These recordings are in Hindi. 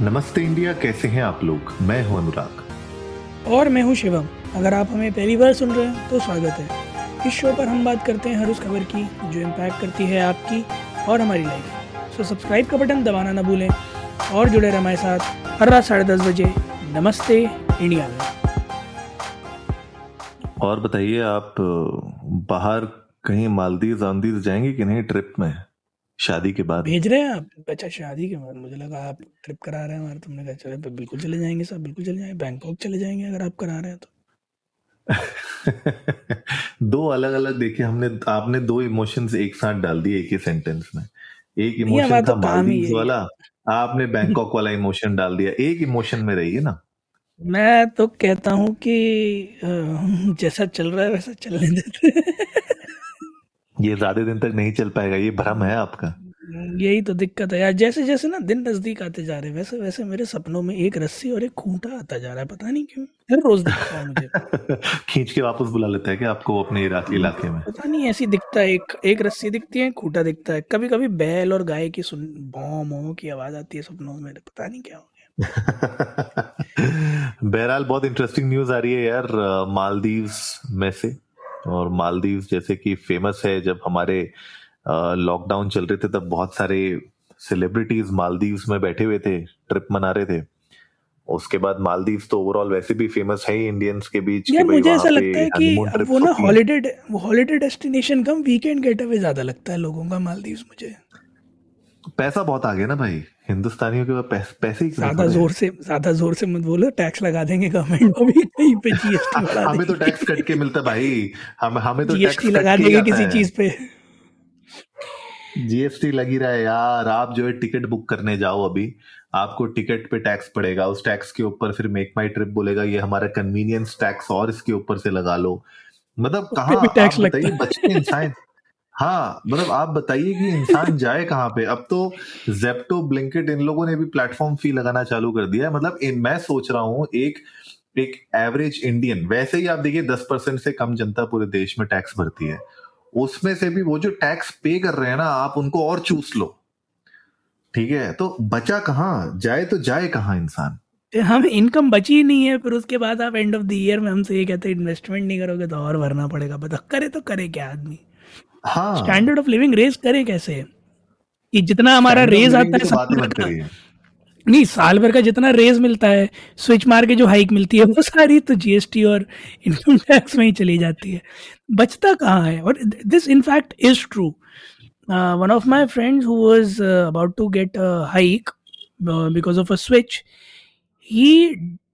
नमस्ते इंडिया कैसे हैं आप लोग? मैं हूँ अनुराग। और मैं हूँ शिवम। अगर आप हमें पहली बार सुन रहे हैं तो स्वागत है। इस शो पर हम बात करते हैं हर उस खबर की जो इम्पैक्ट करती है आपकी और हमारी लाइफ सो सब्सक्राइब का बटन दबाना ना भूलें और जुड़े रहे हमारे साथ हर रात साढ़े दस बजे नमस्ते इंडिया में। और बताइए आप बाहर कहीं मालदीव आलदीव जाएँगे कि नहीं ट्रिप में? शादी के बाद। भेज रहे हैं आप? अच्छा शादी के बाद। मुझे लगा आप ट्रिप करा रहे हैं हमारे। तुमने कहा चले बिल्कुल चले जाएँगे सब बिल्कुल चले जाएँगे। बैंकॉक चले जाएँगे अगर आप करा रहे हैं तो। दो अलग अलग देखिए हमने आपने दो इमोशंस एक साथ डाल दिए एक ही सेंटेंस में। एक इमोशन था तो मालदीव वाला आपने बैंकॉक वाला इमोशन डाल दिया। एक इमोशन में रहिए ना। मैं तो कहता हूँ कि जैसा चल रहा है वैसा चलने देते ये ज़्यादा दिन तक नहीं चल पाएगा ये भ्रम है आपका। यही तो दिक्कत है यार जैसे जैसे ना दिन नज़दीक आते जा रहे वैसे वैसे मेरे सपनों में एक रस्सी और एक खूंटा आता जा रहा है पता नहीं क्यों हर रोज दिखता है मुझे। खींच के वापस बुला लेता है कि आपको अपने इलाके में? पता नहीं ऐसी दिखता है एक एक रस्सी दिखती है खूंटा दिखता है। कभी कभी बैल और गाय की सुन भौ मो की आवाज़ आती है सपनों में पता नहीं क्या हो गया। बहरहाल बहुत इंटरेस्टिंग न्यूज़ आ रही है यार मालदीव में से। और मालदीव जैसे कि फ़ेमस है जब हमारे लॉकडाउन चल रहे थे तब बहुत सारे सेलिब्रिटीज मालदीव में बैठे हुए थे ट्रिप मना रहे थे। उसके बाद मालदीव तो ओवरऑल वैसे भी फ़ेमस है इंडियंस के बीच यार मुझे ऐसा लगता है कि वो ना holiday holiday destination cum weekend getaway ज़्यादा लगता है लोगों का मालदीव मुझे। पैसा बहुत आ गया ना भाई। हिंदुस्तानियों के पास पैसे ही ज़्यादा ज़ोर से ज़्यादा ज़ोर से मत बोलो टैक्स लगा देंगे गवर्नमेंट को भी कहीं पे जीएसटी बढ़ा हमें तो टैक्स कट के मिलता भाई। हम हमें तो जीएसटी लगा देंगे किसी चीज़ पे। जीएसटी लगी रहा है यार। आप जो है टिकट बुक करने जाओ अभी। आपको टिकट पे टैक्स पड़ेगा। उस टैक्स के ऊपर फिर मेक माई ट्रिप बोलेगा ये हमारा कन्वीनियंस टैक्स और इसके ऊपर से लगा लो। मतलब कहा टैक्स लगता है। बच्चे इंसान हाँ मतलब आप बताइए कि इंसान जाए कहाँ पे? अब तो जेप्टो ब्लिंकेट इन लोगों ने भी प्लेटफॉर्म फ़ी लगाना चालू कर दिया है। मतलब मैं सोच रहा हूँ, एक एक एवरेज इंडियन वैसे ही आप देखिए दस परसेंट से कम जनता पूरे देश में टैक्स भरती है। उसमें से भी वो जो टैक्स पे कर रहे हैं ना, आप उनको और चूस लो। ठीक है? तो बचा कहाँ? जाए तो जाए कहाँ इंसान? हम इनकम बची ही नहीं है, फिर उसके बाद आप एंड ऑफ़ द ईयर में हमसे ये कहते हैं इन्वेस्टमेंट नहीं करोगे तो और भरना पड़ेगा। बता, करे तो करे क्या आदमी? स्टैंडर्ड ऑफ़ लिविंग रेज करे कैसे? कि जितना हमारा रेज आता है साल भर का नहीं साल भर का जितना रेज मिलता है स्विच मार के जो हाइक मिलती है वो सारी तो जीएसटी और इनकम टैक्स में ही चली जाती है। बचता कहाँ है? और this in fact is true one of my friends who was about to get hike because of a switch he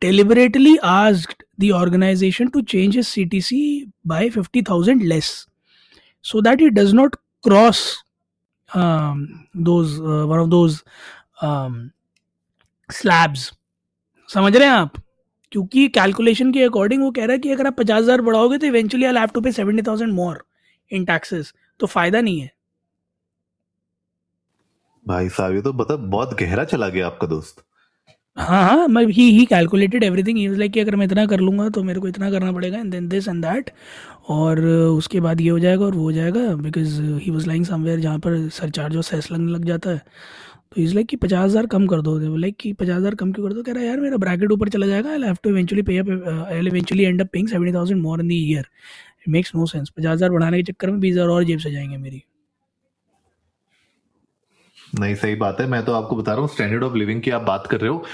deliberately asked the organization to change his CTC by 50,000 less. So that it does not cross um, those uh, one of those um, slabs. समझ रहे हैं आप? क्योंकि कैलकुलेशन के अकॉर्डिंग वो कह रहा है कि अगर आप पचास हज़ार बढ़ाओगे तो eventually I have to pay seventy thousand more in taxes तो फ़ायदा नहीं है। भाई साहब ये तो मतलब बहुत गहरा चला गया आपका दोस्त। हाँ हाँ मैं ही ही कैलकुलेटेड एवरीथिंग ही लाइक कि अगर मैं इतना कर लूँगा तो मेरे को इतना करना पड़ेगा and then this and that और उसके बाद ये हो जाएगा और वो हो जाएगा because he was lying somewhere जहाँ पर सरचार्ज और सेस लगने लग जाता है। तो इज़ लाइक कि पचास हज़ार कम कर दो। लाइक कि पचास हज़ार कम क्यों कर दो? कह रहा है, यार, मेरा ब्रैकेट ऊपर चला जाएगा आई have to eventually pay I eventually end up paying seventy thousand more in the year makes no sense पचास हज़ार बढ़ाने के चक्कर में बीस हज़ार और जेब से जाएँगे मेरी। नहीं सही बात है। मैं तो आपको बता रहा हूँ स्टैंडर्ड ऑफ़ लिविंग की आप बात कर रहे हो।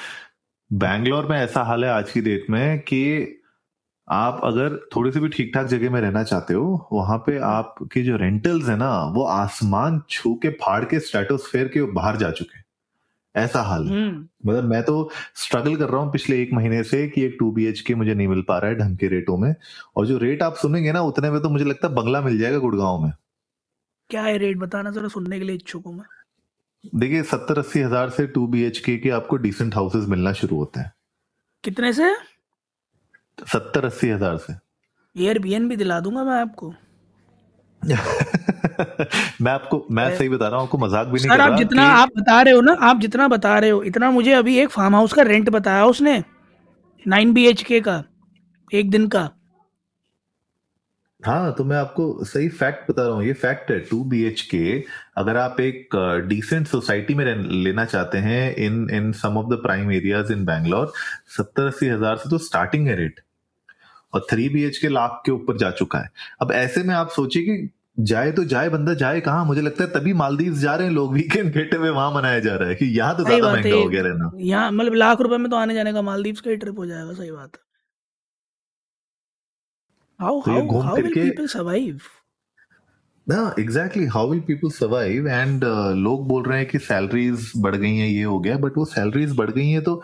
बैंगलोर में ऐसा हाल है आज की डेट में कि आप अगर थोड़ी सी भी ठीक ठाक जगह में रहना चाहते हो वहाँ पे आपकी जो रेंटल्स है ना वो आसमान छू के फाड़ के स्टेटोस्फेयर के बाहर जा चुके हैं। ऐसा हाल है। हम्म। मतलब मैं तो स्ट्रगल कर रहा हूँ पिछले एक महीने से कि एक टू बी एच के मुझे नहीं मिल पा रहा है ढंग के रेटों में। और जो रेट आप सुनेंगे ना उतने में तो मुझे लगता है बंगला मिल जाएगा गुड़गांव में। क्या है रेट बताना जरा सुनने के लिए इच्छुक हूँ मैं। देखिए सत्तर अस्सी हज़ार से टू बी के आपको डिसेंट हाउसेस मिलना शुरू होते हैं। कितने से? सत्तर अस्सी हज़ार से। एयर बी भी दिला दूँगा मैं आपको। मैं आपको मैं सही बता रहा हूँ आपको मज़ाक भी नहीं सर आप जितना कि... आप बता रहे हो ना आप जितना बता रहे हो इतना मुझे अभी एक फार्म हाउस का रेंट बताया उसने नाइन बी का एक दिन का। हाँ तो मैं आपको सही फैक्ट बता रहा हूँ। ये फैक्ट है टू बी एच के अगर आप एक डिसेंट सोसाइटी में लेना चाहते हैं in in some of the prime areas in Bangalore सत्तर अस्सी हज़ार से तो स्टार्टिंग है रेट और थ्री बी एच के लाख के ऊपर जा चुका है। अब ऐसे में आप सोचिए कि जाए तो जाए बंदा जाए कहाँ? मुझे लगता है तभी मालदीव जा रहे हैं लोग वीकेंड गेटे हुए वहाँ मनाया जा रहा है कि यहाँ तो ज़्यादा महँगा हो गया रहना। यहाँ मतलब लाख रुपए में तो आने जाने का मालदीव का ही ट्रिप हो जाएगा सही बात है। How how how will people survive ना exactly how will people survive and लोग बोल रहे हैं कि सैलरीज बढ़ गई हैं ये हो गया बट वो सैलरीज बढ़ गई हैं तो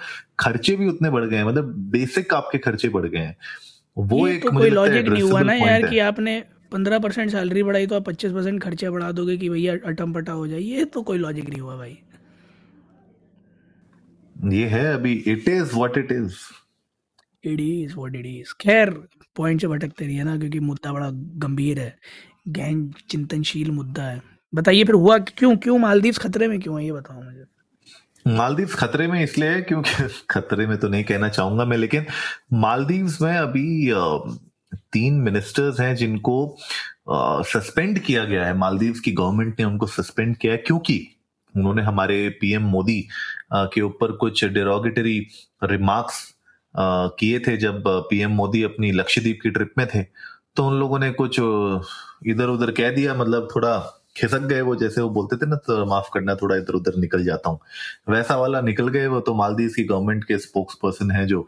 खर्चे भी उतने बढ़ गए हैं। मतलब बेसिक आपके खर्चे बढ़ गए हैं। वो एक तो कोई लॉजिक नहीं हुआ ना यार कि आपने पंद्रह परसेंट सैलरी बढ़ाई तो आप पच्चीस परसेंट खर्चे बढ़ा दोगे कि भैया अटम पटा हो जाए। ये तो कोई लॉजिक नहीं हुआ भाई। ये है अभी it is what it is it is what it is खैर पॉइंट से भटकते रहिए ना, क्योंकि मुद्दा बड़ा गंभीर है। गहन चिंतनशील मुद्दा है। बताइए फिर हुआ क्यों? क्यों मालदीव खतरे में क्यों है, ये बताओ मुझे। मालदीव खतरे में इसलिए है क्योंकि खतरे में तो नहीं कहना चाहूँगा मैं, लेकिन मालदीव में अभी तीन मिनिस्टर्स हैं जिनको सस्पेंड किया गया है। मालदीव की गवर्नमेंट ने उनको सस्पेंड किया है क्योंकि उन्होंने हमारे पीएम मोदी के ऊपर कुछ डेरोगेटरी रिमार्क्स किए थे जब पीएम मोदी अपनी लक्षद्वीप की ट्रिप में थे तो उन लोगों ने कुछ इधर उधर कह दिया मतलब थोड़ा खिसक गए वो, जैसे वो बोलते थे ना तो माफ़ करना, थोड़ा इधर उधर निकल जाता हूँ। वैसा वाला निकल गए वो तो मालदीव की गवर्नमेंट के स्पोक्स पर्सन है जो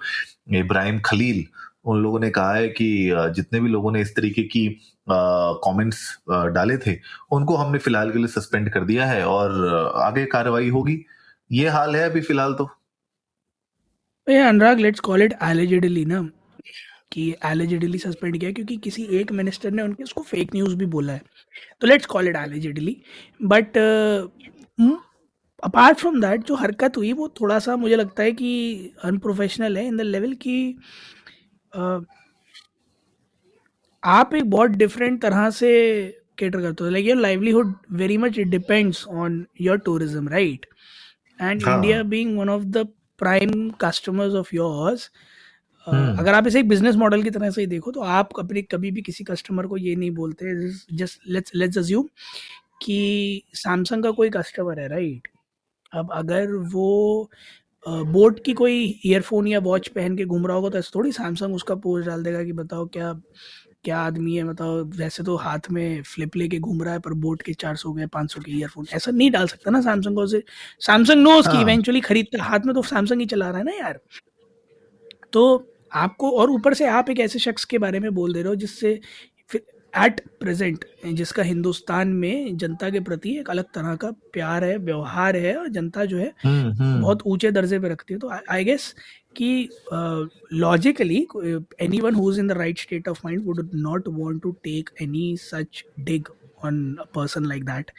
इब्राहिम खलील, उन लोगों ने कहा है कि जितने भी लोगों ने इस तरीके की कमेंट्स डाले थे, उनको हमने फ़िलहाल के लिए सस्पेंड कर दिया है और आगे कार्रवाई होगी। ये हाल है अभी फ़िलहाल तो। Anurag let's call it allegedly ना कि एलिजिडली सस्पेंड किया क्योंकि किसी एक मिनिस्टर ने उनके उसको फेक न्यूज़ भी बोला है। तो let's call it allegedly but apart from that जो हरकत हुई वो थोड़ा सा मुझे लगता है कि अनप्रोफेशनल है इन द लेवल की आप एक बहुत डिफरेंट तरह से केटर करते हो। Like your livelihood very much it depends on your tourism right and India being one of the prime customers of yours अगर आप इसे एक बिज़नेस मॉडल की तरह से ही देखो तो आप अपने कभी भी किसी कस्टमर को ये नहीं बोलते जस्ट लेट्स लेट्स अज्यूम कि सैमसंग का कोई कस्टमर है राइट अब अगर वो बोट की कोई ईयरफोन या वॉच पहन के घूम रहा होगा तो ऐसा थोड़ी सैमसंग उसका पोस्ट डाल देगा कि बताओ क्या क्या आदमी है बताओ वैसे तो हाथ में फ्लिप लेके घूम रहा है पर बोट के चार सौ के पाँच सौ के ईयरफोन ऐसा नहीं डाल सकता ना सैमसंग को सैमसंग नो उसकी इवेंचुअली खरीदता हाथ में तो सैमसंग ही चला रहा है ना यार। तो आपको और ऊपर से आप एक ऐसे शख्स के बारे में बोल दे रहे हो जिससे एट प्रेजेंट जिसका हिंदुस्तान में जनता के प्रति एक अलग तरह का प्यार है व्यवहार है और जनता जो है हम्म, हम्म। बहुत ऊँचे दर्जे पे रखती है। तो आई गेस कि logically anyone who's in the right state of mind would not want to take any such dig on a person like that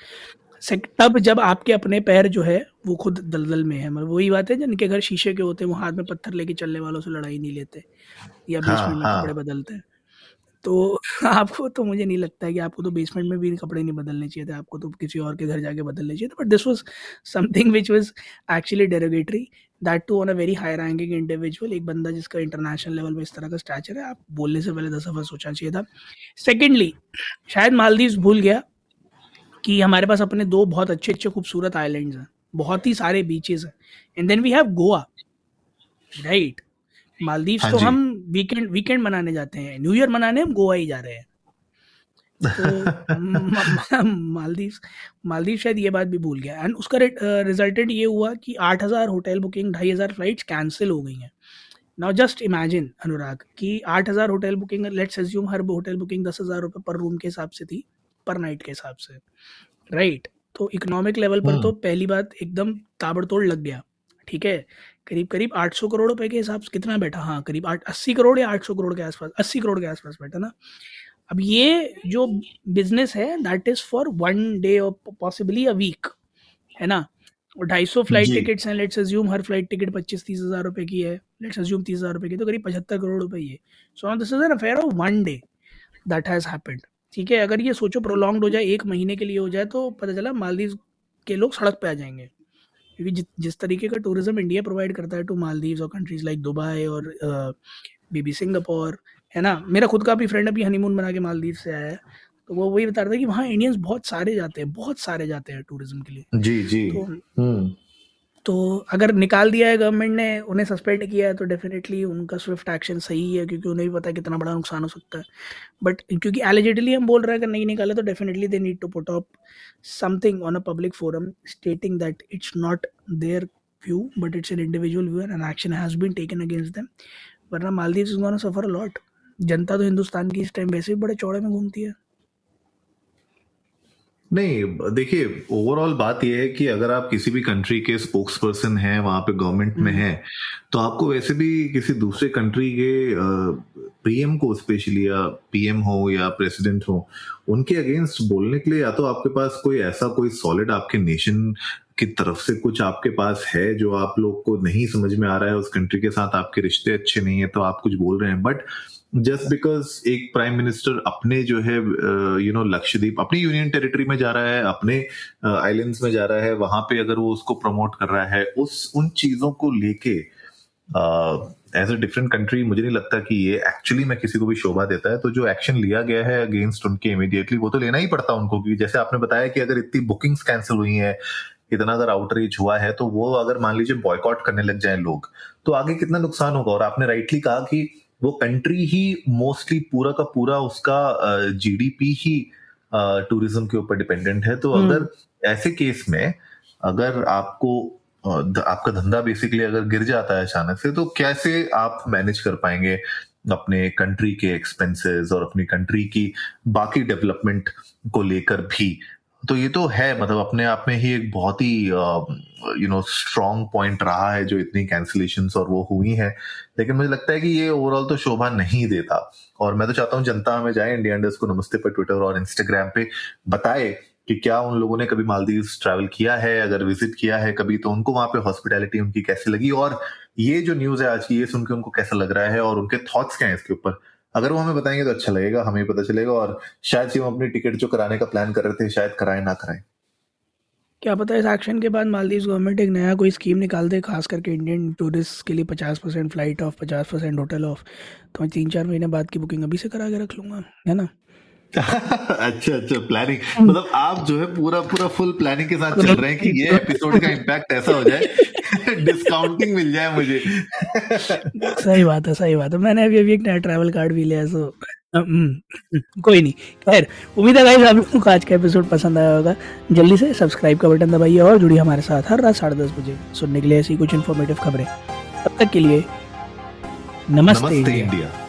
तब जब आपके अपने पैर जो है वो खुद दलदल में है। मतलब वही बात है जिनके घर शीशे के होते हैं वो हाथ में पत्थर लेके चलने वालों से लड़ाई नहीं लेते या बीच हाँ, में हाँ. कपड़े बदलते हैं। तो आपको तो मुझे नहीं लगता है कि आपको तो बेसमेंट में भी कपड़े नहीं बदलने चाहिए थे आपको तो किसी और के घर जाके बदलने चाहिए थे but this was something which was actually derogatory that too on a very high ranking individual एक बंदा जिसका इंटरनेशनल लेवल में इस तरह का स्टैचर है आप बोलने से पहले दस दफ़ा सोचना चाहिए था। सेकेंडली शायद मालदीव भूल गया कि हमारे पास अपने दो बहुत अच्छे अच्छे खूबसूरत आइलैंड्स हैं बहुत ही सारे बीचेस हैं and then we have Goa right Maldives तो हम वीकेंड वीकेंड मनाने जाते हैं। न्यू ईयर मनाने हम गोवा ही जा रहे हैं। तो मालदीव मालदीव शायद ये बात भी भूल गया। एंड उसका रिजल्टेंट ये हुआ कि आठ हज़ार होटल बुकिंग ढाई हज़ार फ्लाइट्स कैंसिल हो गई हैं। नाउ जस्ट इमेजिन अनुराग कि आठ हज़ार होटल बुकिंग लेट्स एज्यूम हर होटल बुकिंग दस हज़ार रुपये पर रूम के हिसाब से थी पर नाइट के हिसाब से। Right right? तो इकोनॉमिक लेवल पर तो हम्म। पहली बात एकदम ताबड़तोड़ लग गया। ठीक है? करीब करीब 800 करोड़ रुपए के हिसाब से कितना बैठा? हाँ करीब आठ अस्सी करोड़ या 800 करोड़ के आसपास 80 करोड़ के आसपास बैठा ना। अब ये जो बिज़नेस है that is for one day और पॉसिबली अ वीक है ना? और ढाई सौ फ़्लाइट टिकट्स हैं लेट्स अज्यूम हर फ़्लाइट टिकट पच्चीस तीस हज़ार रुपए की है लेट्स अज्यूम तीस हज़ार रुपए की तो करीब पचहत्तर करोड़ रुपए ये। So this is an affair of one day that has happened ठीक है? अगर ये सोचो प्रोलॉन्ग हो जाए एक महीने के लिए हो जाए तो पता चला मालदीव के लोग सड़क पे आ जाएँगे। क्योंकि जिस जिस तरीके का टूरिज़्म इंडिया प्रोवाइड करता है टू मालदीव्स और कंट्रीज़ लाइक दुबई और बी बी सिंगापुर है ना? मेरा खुद का भी फ्रेंड अभी हनीमून बना के मालदीव से आया है। तो वो वही बता रहा था कि वहाँ इंडियंस बहुत सारे जाते हैं बहुत सारे जाते हैं टूरिज़्म के लिए। जी जी। तो, हम्म। तो अगर निकाल दिया है गवर्नमेंट ने, उन्हें सस्पेंड किया है तो डेफिनेटली उनका स्विफ्ट एक्शन सही है, क्योंकि उन्हें भी पता है कितना बड़ा नुकसान हो सकता है। बट क्योंकि एलिजिटली हम बोल रहे हैं, अगर नहीं निकाले तो definitely they need to put up something on a public forum stating that it's not their view but it's an individual view and action has been taken against them वरना Maldives is gonna suffer lot जनता तो हिंदुस्तान की इस टाइम वैसे भी बड़े चौड़े में घूमती है। नहीं देखिए ओवरऑल बात यह है कि अगर आप किसी भी कंट्री के स्पोक्स पर्सन हैं वहाँ पे गवर्नमेंट में हम्म। हैं तो आपको वैसे भी किसी दूसरे कंट्री के पीएम को स्पेशली या पीएम हो या प्रेसिडेंट हो उनके अगेंस्ट बोलने के लिए या तो आपके पास कोई ऐसा कोई सॉलिड आपके नेशन की तरफ़ से कुछ आपके पास है जो आप लोग को नहीं समझ में आ रहा है उस कंट्री के साथ आपके रिश्ते अच्छे नहीं है तो आप कुछ बोल रहे हैं बट जस्ट बिकॉज़ एक प्राइम मिनिस्टर अपने जो है यू नो लक्षद्वीप अपनी यूनियन टेरिटरी में जा रहा है अपने आइलैंड्स uh, में जा रहा है वहाँ पे अगर वो उसको प्रमोट कर रहा है उस उन चीज़ों को लेके एज अ डिफरेंट कंट्री मुझे नहीं लगता कि ये एक्चुअली में किसी को भी शोभा देता है। तो जो एक्शन लिया गया है अगेंस्ट उनके इमीडिएटली वो तो लेना ही पड़ता उनको क्योंकि जैसे आपने बताया कि अगर इतनी बुकिंग्स कैंसिल हुई है इतना अगर आउटरीच हुआ है तो वो अगर मान लीजिए बॉयकॉट करने लग जाए लोग तो आगे कितना नुकसान होगा? और आपने राइटली कहा कि वो कंट्री ही मोस्टली पूरा का पूरा उसका जीडीपी ही टूरिज़्म के ऊपर डिपेंडेंट है तो हम्म। अगर ऐसे केस में अगर आपको आपका धंधा बेसिकली अगर गिर जाता है अचानक से तो कैसे आप मैनेज कर पाएँगे अपने कंट्री के एक्सपेंसेस और अपनी कंट्री की बाकी डेवलपमेंट को लेकर भी तो ये तो है मतलब अपने आप में ही एक बहुत ही यू नो स्ट्रॉन्ग पॉइंट रहा है जो इतनी कैंसिलेशन और वो हुई है। लेकिन मुझे लगता है कि ये ओवरऑल तो शोभा नहीं देता। और मैं तो चाहता हूँ जनता हमें जाए इंडिया इंडस्ट को नमस्ते पर ट्विटर और इंस्टाग्राम पे बताए कि क्या उन लोगों ने कभी मालदीव ट्रैवल किया है, अगर विज़िट किया है कभी तो उनको वहाँ पे हॉस्पिटैलिटी उनकी कैसी लगी? और ये जो न्यूज़ है आज की, ये सुन के उनको कैसा लग रहा है? और उनके थॉट्स क्या है इसके ऊपर? अगर वो हमें बताएँगे तो अच्छा लगेगा, हमें पता चलेगा और शायद से हम अपनी टिकट जो कराने का प्लान कर रहे थे, शायद कराए, ना कराए। क्या पता इस एक्शन के बाद मालदीव गवर्नमेंट एक नया कोई स्कीम निकाल दे, खास करके इंडियन टूरिस्ट के लिए पचास परसेंट फ़्लाइट ऑफ़ पचास परसेंट होटल ऑफ़ तो मैं तीन चार महीने बाद की बुकिंग अभी से करा के रख लूँगा, है ना? अच्छा अच्छा प्लानिंग मतलब आप जो है पूरा पूरा फुल प्लानिंग के साथ चल रहे हैं कि ये एपिसोड का इम्पैक्ट ऐसा हो जाए डिस्काउंटिंग मिल जाए मुझे। सही बात है सही बात है। मैंने अभी अभी एक नया ट्रैवल कार्ड भी लिया सो हम्म, कोई नहीं। खैर उम्मीद है गाइस आप लोगों को आज का एपिसोड पसंद आया होगा। जल्दी से सब्सक्राइब का बटन दबाइए और जुड़िए हमारे साथ हर रात साढ़े दस बजे सुनने के लिए ऐसी कुछ इन्फॉर्मेटिव खबरें। तब तक के लिए नमस्ते, इंडिया।